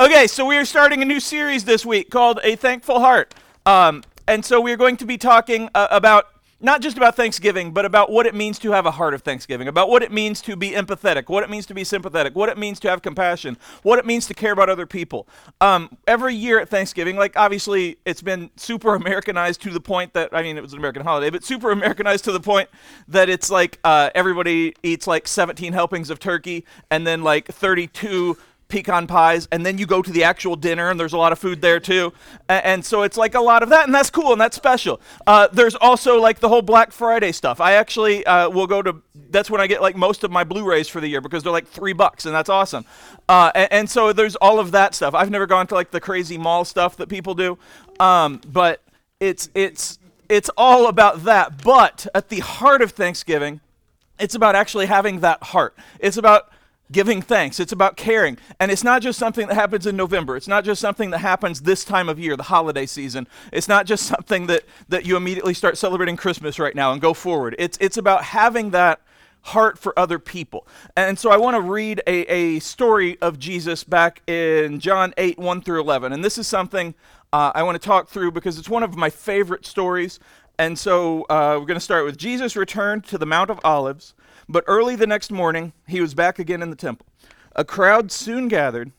Okay, so we are starting a new series this week called A Thankful Heart. Um, and so we are going to be talking uh, about not just about Thanksgiving, but about what it means to have a heart of Thanksgiving, about what it means to be empathetic, what it means to be sympathetic, what it means to have compassion, what it means to care about other people. Um, every year at Thanksgiving, like obviously it's been super Americanized to the point that, I mean, it was an American holiday, but super Americanized to the point that it's like uh, everybody eats like 17 helpings of turkey and then like 32 pecan pies, and then you go to the actual dinner, and there's a lot of food there too. And, so it's like a lot of that, and that's cool and that's special. Uh, there's also like the whole Black Friday stuff. I actually uh, will go to. That's when I get like most of my Blu-rays for the year because they're like three bucks, and that's awesome. Uh, and, and, so there's all of that stuff. I've never gone to like the crazy mall stuff that people do, um, but it's it's it's all about that. But at the heart of Thanksgiving, it's about actually having that heart. It's about giving thanks. It's about caring. And it's not just something that happens in November. It's not just something that happens this time of year, the holiday season. It's not just something that, that you immediately start celebrating Christmas right now and go forward. It's, it's about having that heart for other people. And so I want to read a, a story of Jesus back in John 8, 1 through 11. And this is something uh, I want to talk through because it's one of my favorite stories. And so uh, we're going to start with Jesus returned to the Mount of Olives. But early the next morning, he was back again in the temple. A crowd soon gathered,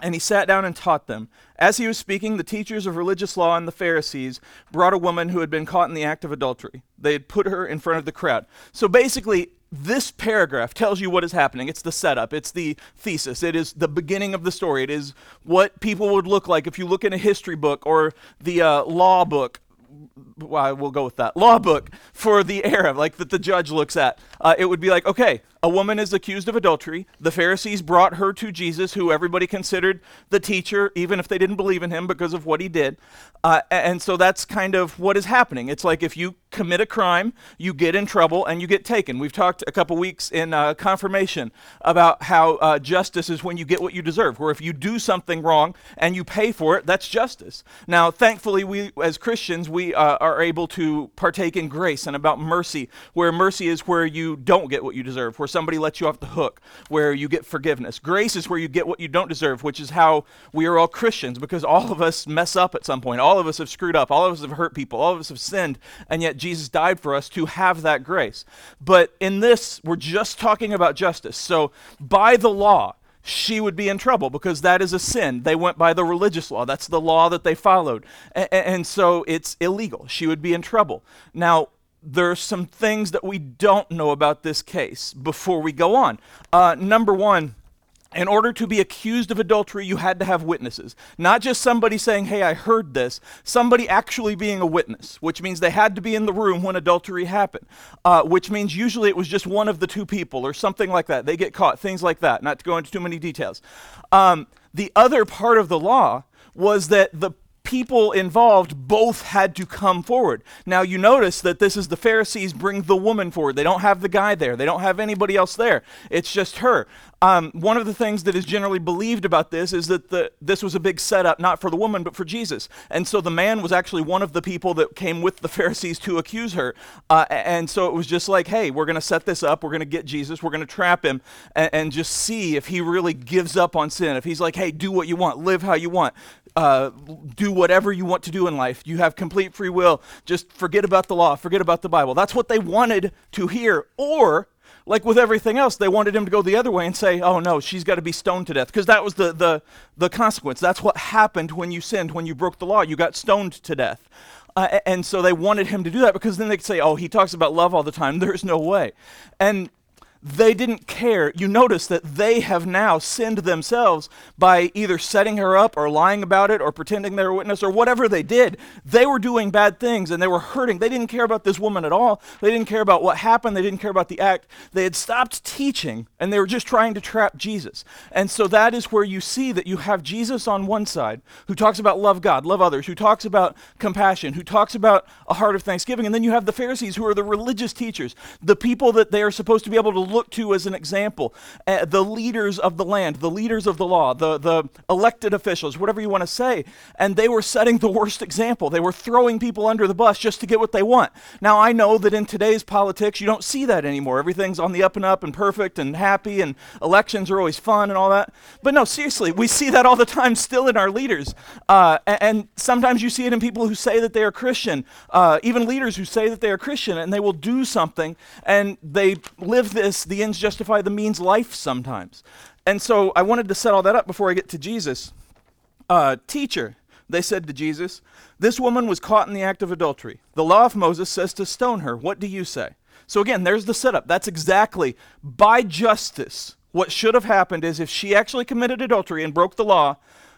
and he sat down and taught them. As he was speaking, the teachers of religious law and the Pharisees brought a woman who had been caught in the act of adultery. They had put her in front of the crowd. So basically, this paragraph tells you what is happening. It's the setup, it's the thesis, it is the beginning of the story. It is what people would look like if you look in a history book or the uh, law book well, we'll go with that law book for the Arab, like that the judge looks at. Uh, it would be like, okay, a woman is accused of adultery. The Pharisees brought her to Jesus, who everybody considered the teacher, even if they didn't believe in him because of what he did. Uh, and so that's kind of what is happening. It's like if you commit a crime, you get in trouble and you get taken. We've talked a couple weeks in uh, confirmation about how uh, justice is when you get what you deserve, where if you do something wrong and you pay for it, that's justice. Now, thankfully, we as Christians, we uh, are able to partake in grace and about mercy, where mercy is where you don't get what you deserve, where somebody lets you off the hook, where you get forgiveness. Grace is where you get what you don't deserve, which is how we are all Christians, because all of us mess up at some point. All of us have screwed up. All of us have hurt people. All of us have sinned, and yet Jesus died for us to have that grace. But in this, we're just talking about justice. So by the law, she would be in trouble because that is a sin. They went by the religious law. That's the law that they followed. And, and so it's illegal. She would be in trouble. Now, there's some things that we don't know about this case before we go on. Uh, number one, in order to be accused of adultery, you had to have witnesses. Not just somebody saying, Hey, I heard this, somebody actually being a witness, which means they had to be in the room when adultery happened, uh, which means usually it was just one of the two people or something like that. They get caught, things like that, not to go into too many details. Um, the other part of the law was that the people involved both had to come forward. Now, you notice that this is the Pharisees bring the woman forward. They don't have the guy there, they don't have anybody else there. It's just her. Um, one of the things that is generally believed about this is that the, this was a big setup, not for the woman, but for Jesus. And so the man was actually one of the people that came with the Pharisees to accuse her. Uh, and so it was just like, hey, we're going to set this up. We're going to get Jesus. We're going to trap him and, and, just see if he really gives up on sin. If he's like, hey, do what you want, live how you want, uh, do whatever you want to do in life. You have complete free will. Just forget about the law, forget about the Bible. That's what they wanted to hear. Or, like with everything else, they wanted him to go the other way and say, oh no, she's got to be stoned to death. Because that was the, the, the consequence. That's what happened when you sinned, when you broke the law. You got stoned to death. Uh, and so they wanted him to do that because then they could say, oh, he talks about love all the time. There's no way. And they didn't care. You notice that they have now sinned themselves by either setting her up or lying about it or pretending they're a witness or whatever they did. They were doing bad things and they were hurting. They didn't care about this woman at all. They didn't care about what happened. They didn't care about the act. They had stopped teaching and they were just trying to trap Jesus. And so that is where you see that you have Jesus on one side who talks about love God, love others, who talks about compassion, who talks about a heart of thanksgiving. And then you have the Pharisees who are the religious teachers, the people that they are supposed to be able to look to as an example. Uh, the leaders of the land, the leaders of the law, the, the elected officials, whatever you want to say. And they were setting the worst example. They were throwing people under the bus just to get what they want. Now, I know that in today's politics, you don't see that anymore. Everything's on the up and up and perfect and happy, and elections are always fun and all that. But no, seriously, we see that all the time still in our leaders. Uh, and, and, sometimes you see it in people who say that they are Christian, uh, even leaders who say that they are Christian, and they will do something and they live this, the ends justify the means life sometimes. And so I wanted to set all that up before I get to Jesus. Uh, teacher, they said to Jesus, this woman was caught in the act of adultery. The law of Moses says to stone her. What do you say? So again, there's the setup. That's exactly by justice. What should have happened is if she actually committed adultery and broke the law,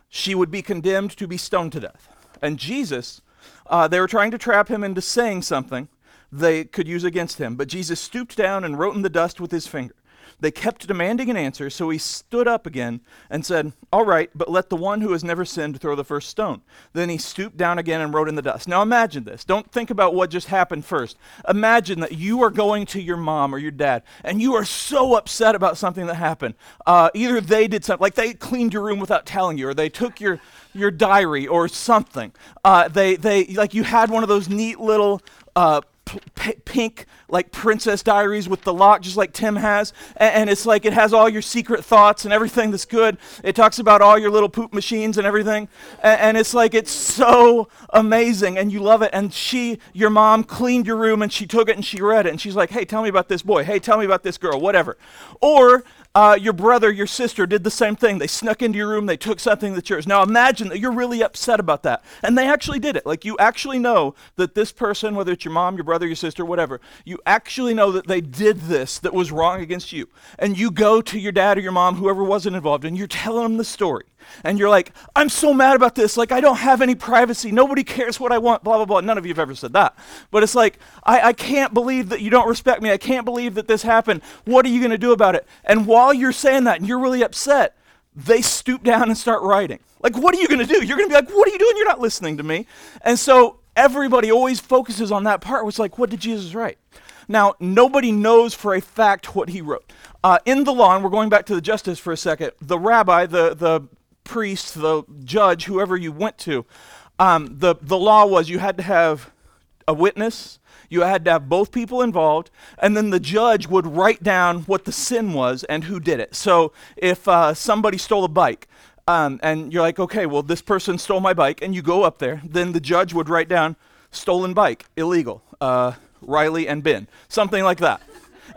she would be condemned to be stoned to death. And Jesus, uh, they were trying to trap him into saying something they could use against him. But Jesus stooped down and wrote in the dust with his finger. They kept demanding an answer, so he stood up again and said, All right, but let the one who has never sinned throw the first stone. Then he stooped down again and wrote in the dust. Now imagine this. Don't think about what just happened first. Imagine that you are going to your mom or your dad, and you are so upset about something that happened. Uh, either they did something, like they cleaned your room without telling you, or they took your your diary or something. Uh, they they like you had one of those neat little uh, p- pink like princess diaries with the lock just like tim has. And, and, it's like it has all your secret thoughts and everything that's good. It talks about all your little poop machines and everything. And, and it's like it's so amazing and you love it. And she your mom cleaned your room and she took it and she read it. And she's like hey tell me about this boy. Hey tell me about this girl. Whatever. Or uh, your brother, your sister did the same thing. They snuck into your room, they took something that's yours. Now imagine that you're really upset about that. And they actually did it. Like you actually know that this person, whether it's your mom, your brother, your sister, whatever, you actually know that they did this that was wrong against you. And you go to your dad or your mom, whoever wasn't involved, and you're telling them the story and you're like, I'm so mad about this. Like, I don't have any privacy. Nobody cares what I want, blah, blah, blah. None of you have ever said that. But it's like, I, I can't believe that you don't respect me. I can't believe that this happened. What are you going to do about it? And while you're saying that and you're really upset, they stoop down and start writing. Like, what are you going to do? You're going to be like, what are you doing? You're not listening to me. And so everybody always focuses on that part, which, like, what did Jesus write? Now, nobody knows for a fact what he wrote. Uh, in the law, and we're going back to the justice for a second, the rabbi, the, the priest, the judge, whoever you went to, um, the, the law was you had to have a witness, you had to have both people involved, and then the judge would write down what the sin was and who did it. So if uh, somebody stole a bike, um, and you're like, okay, well, this person stole my bike, and you go up there, then the judge would write down stolen bike, illegal, uh, Riley and Ben, something like that.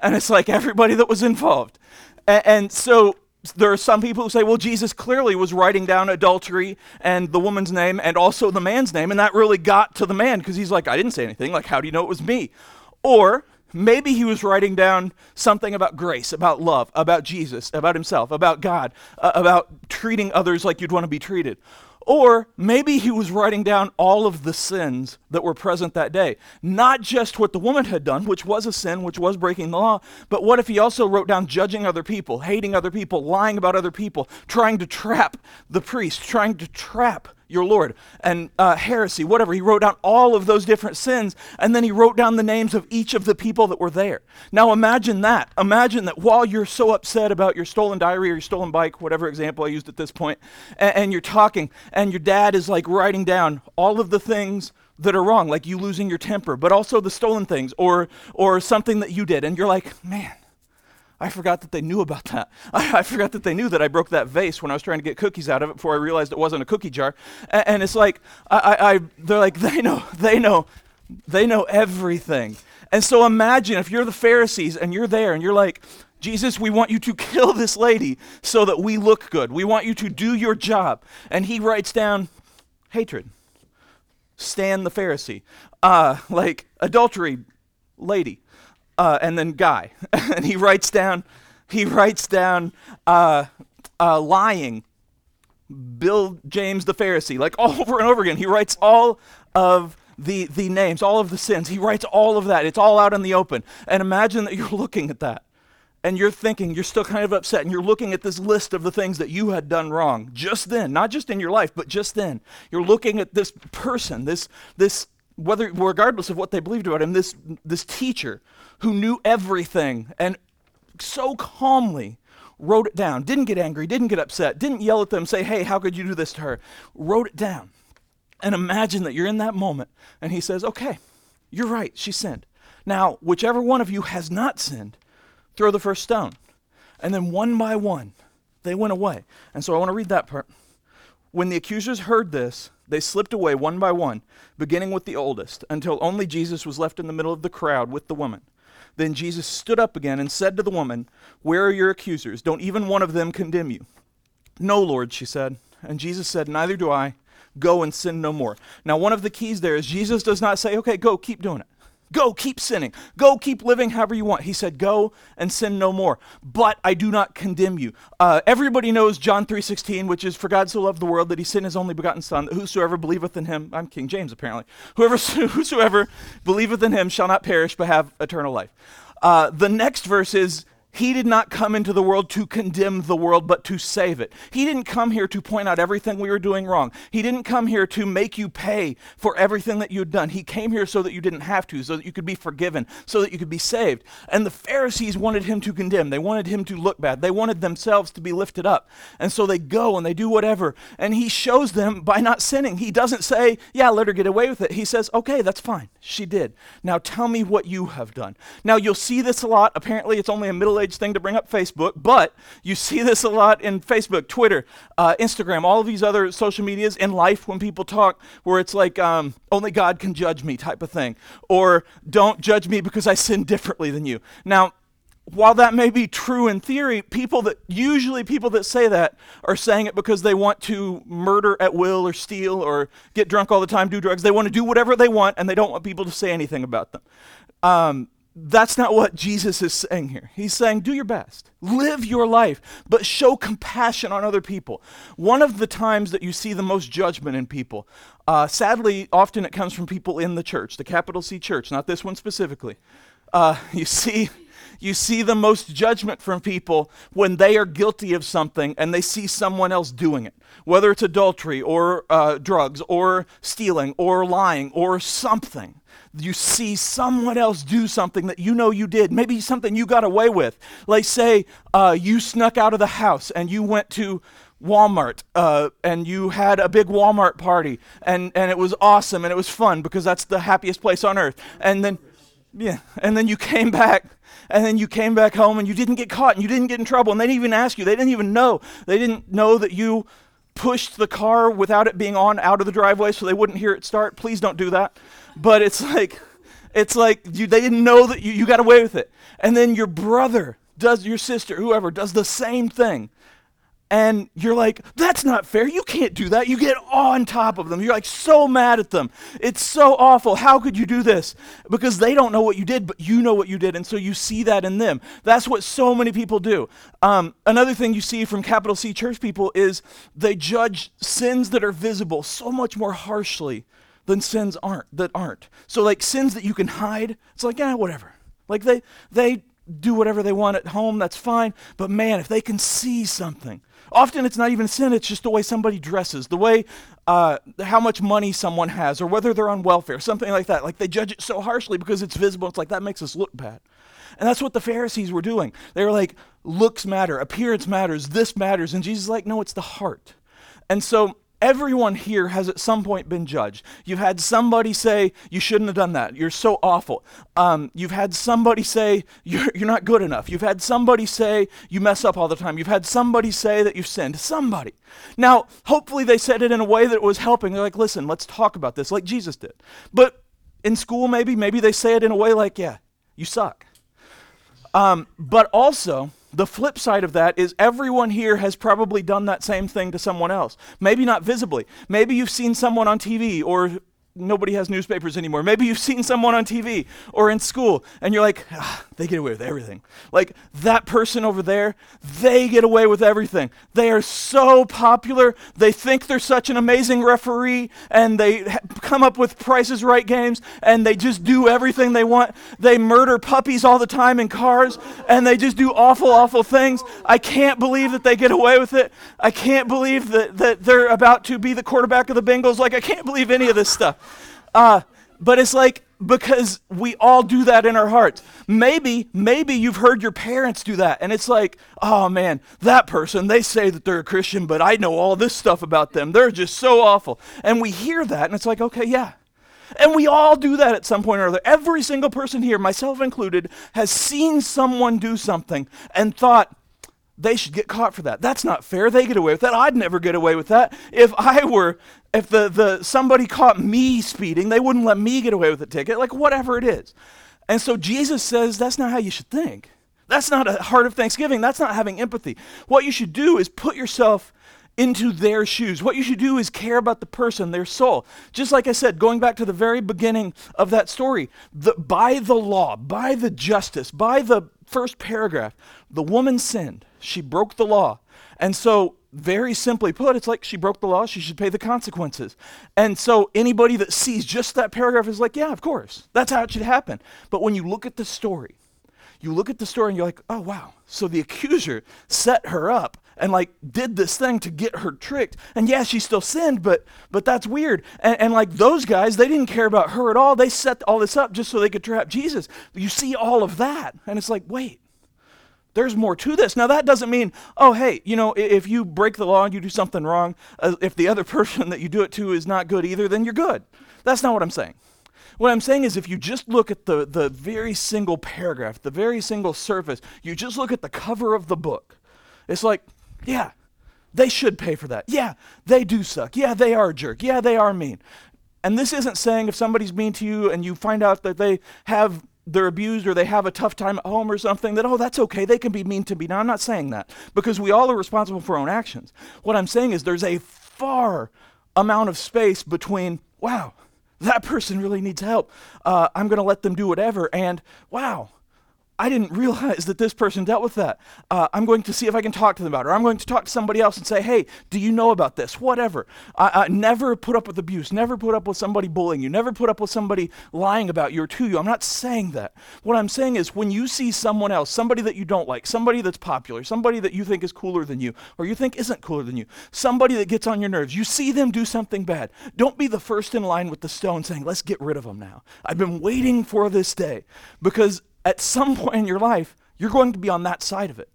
and it's like everybody that was involved. And so there are some people who say, well, Jesus clearly was writing down adultery and the woman's name and also the man's name, and that really got to the man because he's like, I didn't say anything. Like, how do you know it was me? Or maybe he was writing down something about grace, about love, about Jesus, about himself, about God, uh, about treating others like you'd want to be treated. Or maybe he was writing down all of the sins that were present that day. Not just what the woman had done, which was a sin, which was breaking the law, but what if he also wrote down judging other people, hating other people, lying about other people, trying to trap the priest, trying to trap your Lord, and uh, heresy, whatever. He wrote down all of those different sins, and then he wrote down the names of each of the people that were there. Now imagine that. Imagine that while you're so upset about your stolen diary or your stolen bike, whatever example I used at this point, and, and you're talking, and your dad is like writing down all of the things that are wrong, like you losing your temper, but also the stolen things or or something that you did, and you're like, man, I forgot that they knew about that. I, I, forgot that they knew that I broke that vase when I was trying to get cookies out of it before I realized it wasn't a cookie jar. And, and it's like, I, I, they're like, they know, they know, they know everything. And so imagine if you're the Pharisees and you're there and you're like, Jesus, we want you to kill this lady so that we look good. We want you to do your job. And he writes down hatred. Stan the Pharisee. Uh, like adultery, lady uh, and then guy. and he writes down, he writes down uh, uh, lying, Bill James the Pharisee, like all over and over again. He writes all of the, the names, all of the sins. He writes all of that. It's all out in the open. And imagine that you're looking at that. And you're thinking, you're still kind of upset, and you're looking at this list of the things that you had done wrong just then, not just in your life, but just then. You're looking at this person, this, this whether regardless of what they believed about him, this, this teacher who knew everything and so calmly wrote it down, didn't get angry, didn't get upset, didn't yell at them, say, hey, how could you do this to her? Wrote it down. And imagine that you're in that moment and he says, okay, you're right, she sinned. Now, whichever one of you has not sinned, throw the first stone. And then one by one, they went away. And so I want to read that part. When the accusers heard this, they slipped away one by one, beginning with the oldest, until only Jesus was left in the middle of the crowd with the woman. Then Jesus stood up again and said to the woman, Where are your accusers? Don't even one of them condemn you. No, Lord, she said. And Jesus said, Neither do I. Go and sin no more. Now, one of the keys there is Jesus does not say, Okay, go, keep doing it. Go, keep sinning. Go, keep living however you want. He said, Go and sin no more. But I do not condemn you. Uh, everybody knows John 3.16, which is, For God so loved the world that he sent his only begotten Son, that whosoever believeth in him, I'm King James apparently, whoever, whosoever believeth in him shall not perish but have eternal life. Uh, the next verse is, he did not come into the world to condemn the world, but to save it. He didn't come here to point out everything we were doing wrong. He didn't come here to make you pay for everything that you'd done. He came here so that you didn't have to, so that you could be forgiven, so that you could be saved. And the Pharisees wanted him to condemn. They wanted him to look bad. They wanted themselves to be lifted up. And so they go and they do whatever. And he shows them by not sinning. He doesn't say, Yeah, let her get away with it. He says, Okay, that's fine. She did. Now tell me what you have done. Now you'll see this a lot. Apparently, it's only a middle thing to bring up Facebook, but you see this a lot in Facebook, Twitter, uh, Instagram, all of these other social medias in life when people talk, where it's like, um, only God can judge me type of thing, or don't judge me because I sin differently than you. Now, while that may be true in theory, people that usually people that say that are saying it because they want to murder at will or steal or get drunk all the time, do drugs. They want to do whatever they want, and they don't want people to say anything about them. Um, that's not what Jesus is saying here. He's saying, do your best, live your life, but show compassion on other people. One of the times that you see the most judgment in people, uh, sadly, often it comes from people in the church, the capital C church, not this one specifically. Uh, you see. You see the most judgment from people when they are guilty of something and they see someone else doing it, whether it's adultery or uh, drugs or stealing or lying or something you see someone else do something that you know you did, maybe something you got away with. Like, say, uh, you snuck out of the house and you went to Walmart uh, and you had a big Walmart party and, and it was awesome and it was fun because that's the happiest place on earth. And then, yeah, and then you came back and then you came back home and you didn't get caught and you didn't get in trouble and they didn't even ask you. They didn't even know. They didn't know that you pushed the car without it being on out of the driveway so they wouldn't hear it start. Please don't do that but it's like it's like you, they didn't know that you, you got away with it. And then your brother does your sister whoever does the same thing. And you're like that's not fair. You can't do that. You get on top of them. You're like so mad at them. It's so awful. How could you do this? Because they don't know what you did but you know what you did. And so you see that in them. That's what so many people do. Um, another thing you see from capital c church people is they judge sins that are visible so much more harshly than sins aren't that aren't. So like sins that you can hide, it's like, yeah, whatever. Like they they do whatever they want at home, that's fine. But man, if they can see something, often it's not even sin, it's just the way somebody dresses, the way uh, how much money someone has, or whether they're on welfare, something like that. Like they judge it so harshly because it's visible. It's like that makes us look bad. And that's what the Pharisees were doing. They were like, looks matter, appearance matters, this matters. And Jesus is like, no, it's the heart. And so Everyone here has at some point been judged. You've had somebody say, You shouldn't have done that. You're so awful. Um, you've had somebody say, you're, you're not good enough. You've had somebody say, You mess up all the time. You've had somebody say that you've sinned. Somebody. Now, hopefully they said it in a way that was helping. They're like, Listen, let's talk about this, like Jesus did. But in school, maybe, maybe they say it in a way like, Yeah, you suck. Um, but also, the flip side of that is everyone here has probably done that same thing to someone else. Maybe not visibly. Maybe you've seen someone on TV or nobody has newspapers anymore. Maybe you've seen someone on TV or in school and you're like, ah, they get away with everything. Like that person over there, they get away with everything. They are so popular. They think they're such an amazing referee and they ha- come up with prices right games and they just do everything they want. They murder puppies all the time in cars and they just do awful, awful things. I can't believe that they get away with it. I can't believe that, that they're about to be the quarterback of the Bengals. Like, I can't believe any of this stuff. Uh, but it's like because we all do that in our hearts. Maybe, maybe you've heard your parents do that, and it's like, oh man, that person, they say that they're a Christian, but I know all this stuff about them. They're just so awful. And we hear that, and it's like, okay, yeah. And we all do that at some point or other. Every single person here, myself included, has seen someone do something and thought, they should get caught for that. That's not fair. They get away with that. I'd never get away with that. If I were, if the, the somebody caught me speeding, they wouldn't let me get away with a ticket, like whatever it is. And so Jesus says that's not how you should think. That's not a heart of thanksgiving. That's not having empathy. What you should do is put yourself into their shoes. What you should do is care about the person, their soul. Just like I said, going back to the very beginning of that story, the, by the law, by the justice, by the first paragraph, the woman sinned. She broke the law. And so, very simply put, it's like she broke the law, she should pay the consequences. And so, anybody that sees just that paragraph is like, yeah, of course, that's how it should happen. But when you look at the story, you look at the story and you're like, oh, wow. So the accuser set her up and like did this thing to get her tricked. And yeah, she still sinned, but but that's weird. And, and like those guys, they didn't care about her at all. They set all this up just so they could trap Jesus. You see all of that. And it's like, wait, there's more to this. Now, that doesn't mean, oh, hey, you know, if you break the law and you do something wrong, uh, if the other person that you do it to is not good either, then you're good. That's not what I'm saying. What I'm saying is, if you just look at the, the very single paragraph, the very single surface, you just look at the cover of the book, it's like, yeah, they should pay for that. Yeah, they do suck. Yeah, they are a jerk. Yeah, they are mean. And this isn't saying if somebody's mean to you and you find out that they have they're abused or they have a tough time at home or something, that, oh, that's okay. They can be mean to me. Now, I'm not saying that because we all are responsible for our own actions. What I'm saying is there's a far amount of space between, wow, that person really needs help. Uh, I'm going to let them do whatever. And, wow, I didn't realize that this person dealt with that. Uh, I'm going to see if I can talk to them about it. Or I'm going to talk to somebody else and say, hey, do you know about this? Whatever. I, I never put up with abuse. Never put up with somebody bullying you. Never put up with somebody lying about you or to you. I'm not saying that. What I'm saying is when you see someone else, somebody that you don't like, somebody that's popular, somebody that you think is cooler than you, or you think isn't cooler than you, somebody that gets on your nerves, you see them do something bad. Don't be the first in line with the stone saying, let's get rid of them now. I've been waiting for this day because at some point in your life, you're going to be on that side of it.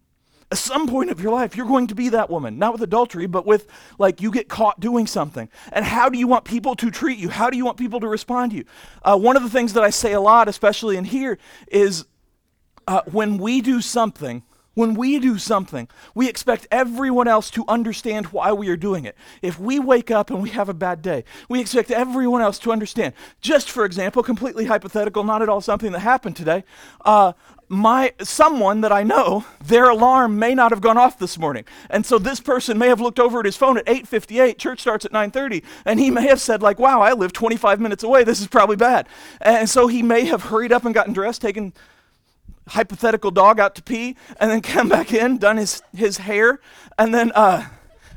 At some point of your life, you're going to be that woman, not with adultery, but with like you get caught doing something. And how do you want people to treat you? How do you want people to respond to you? Uh, one of the things that I say a lot, especially in here, is uh, when we do something, when we do something, we expect everyone else to understand why we are doing it. If we wake up and we have a bad day, we expect everyone else to understand. Just for example, completely hypothetical, not at all something that happened today. Uh, my someone that I know, their alarm may not have gone off this morning. And so this person may have looked over at his phone at 8:58, church starts at 9:30, and he may have said like, "Wow, I live 25 minutes away. This is probably bad." And so he may have hurried up and gotten dressed, taken hypothetical dog out to pee and then come back in, done his, his hair, and then, uh,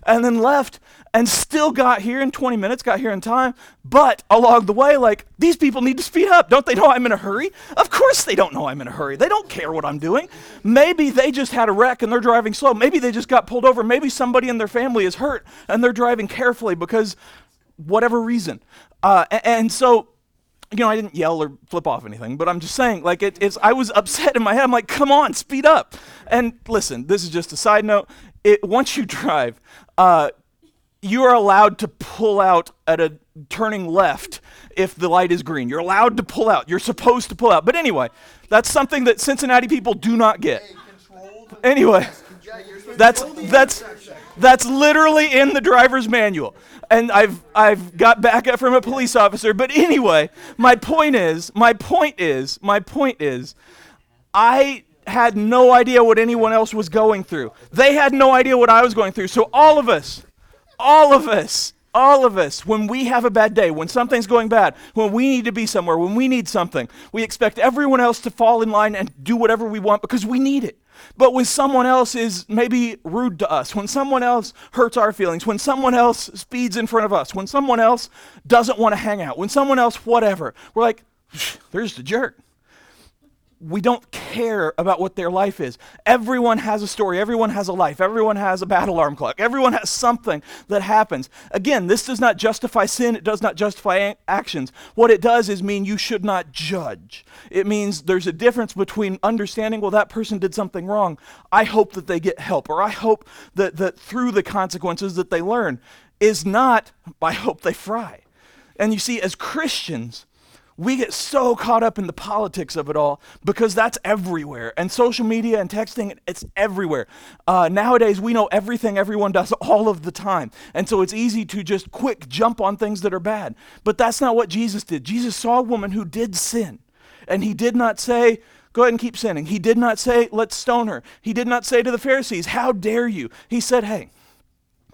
and then left and still got here in 20 minutes, got here in time. But along the way, like, these people need to speed up. Don't they know I'm in a hurry? Of course they don't know I'm in a hurry. They don't care what I'm doing. Maybe they just had a wreck and they're driving slow. Maybe they just got pulled over. Maybe somebody in their family is hurt and they're driving carefully because whatever reason. Uh, and, and so you know, I didn't yell or flip off anything, but I'm just saying, like, it, it's, I was upset in my head. I'm like, come on, speed up. And listen, this is just a side note. It, once you drive, uh, you are allowed to pull out at a turning left if the light is green. You're allowed to pull out. You're supposed to pull out. But anyway, that's something that Cincinnati people do not get. Anyway, that's that's that's literally in the driver's manual and I've I've got backup from a police officer. But anyway, my point is, my point is, my point is, I had no idea what anyone else was going through. They had no idea what I was going through. So all of us, all of us, all of us, when we have a bad day, when something's going bad, when we need to be somewhere, when we need something, we expect everyone else to fall in line and do whatever we want because we need it. But when someone else is maybe rude to us, when someone else hurts our feelings, when someone else speeds in front of us, when someone else doesn't want to hang out, when someone else whatever, we're like, there's the jerk. We don't care about what their life is. Everyone has a story, everyone has a life, everyone has a battle alarm clock, everyone has something that happens. Again, this does not justify sin, it does not justify a- actions. What it does is mean you should not judge. It means there's a difference between understanding, well, that person did something wrong. I hope that they get help, or I hope that, that through the consequences that they learn, is not, I hope they fry. And you see, as Christians, we get so caught up in the politics of it all because that's everywhere. And social media and texting, it's everywhere. Uh, nowadays, we know everything everyone does all of the time. And so it's easy to just quick jump on things that are bad. But that's not what Jesus did. Jesus saw a woman who did sin. And he did not say, Go ahead and keep sinning. He did not say, Let's stone her. He did not say to the Pharisees, How dare you? He said, Hey,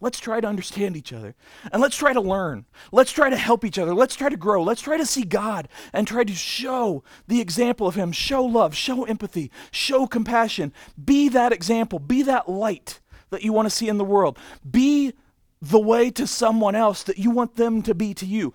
Let's try to understand each other and let's try to learn. Let's try to help each other. Let's try to grow. Let's try to see God and try to show the example of Him. Show love, show empathy, show compassion. Be that example, be that light that you want to see in the world. Be the way to someone else that you want them to be to you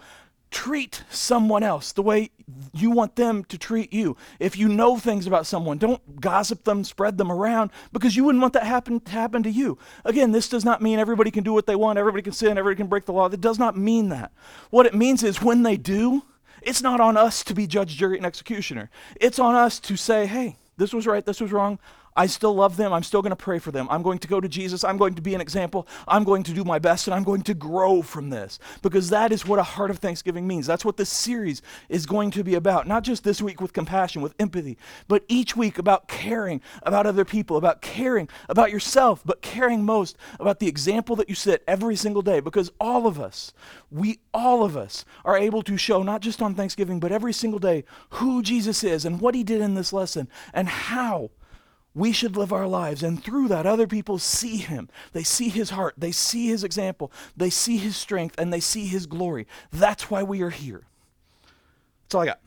treat someone else the way you want them to treat you. If you know things about someone, don't gossip them, spread them around because you wouldn't want that happen to happen to you. Again, this does not mean everybody can do what they want, everybody can sin, everybody can break the law. That does not mean that. What it means is when they do, it's not on us to be judge, jury, and executioner. It's on us to say, "Hey, this was right, this was wrong. I still love them. I'm still going to pray for them. I'm going to go to Jesus. I'm going to be an example. I'm going to do my best and I'm going to grow from this because that is what a heart of thanksgiving means. That's what this series is going to be about. Not just this week with compassion, with empathy, but each week about caring about other people, about caring about yourself, but caring most about the example that you set every single day because all of us, we all of us are able to show not just on Thanksgiving, but every single day who Jesus is and what he did in this lesson and how we should live our lives. And through that, other people see him. They see his heart. They see his example. They see his strength and they see his glory. That's why we are here. That's all I got.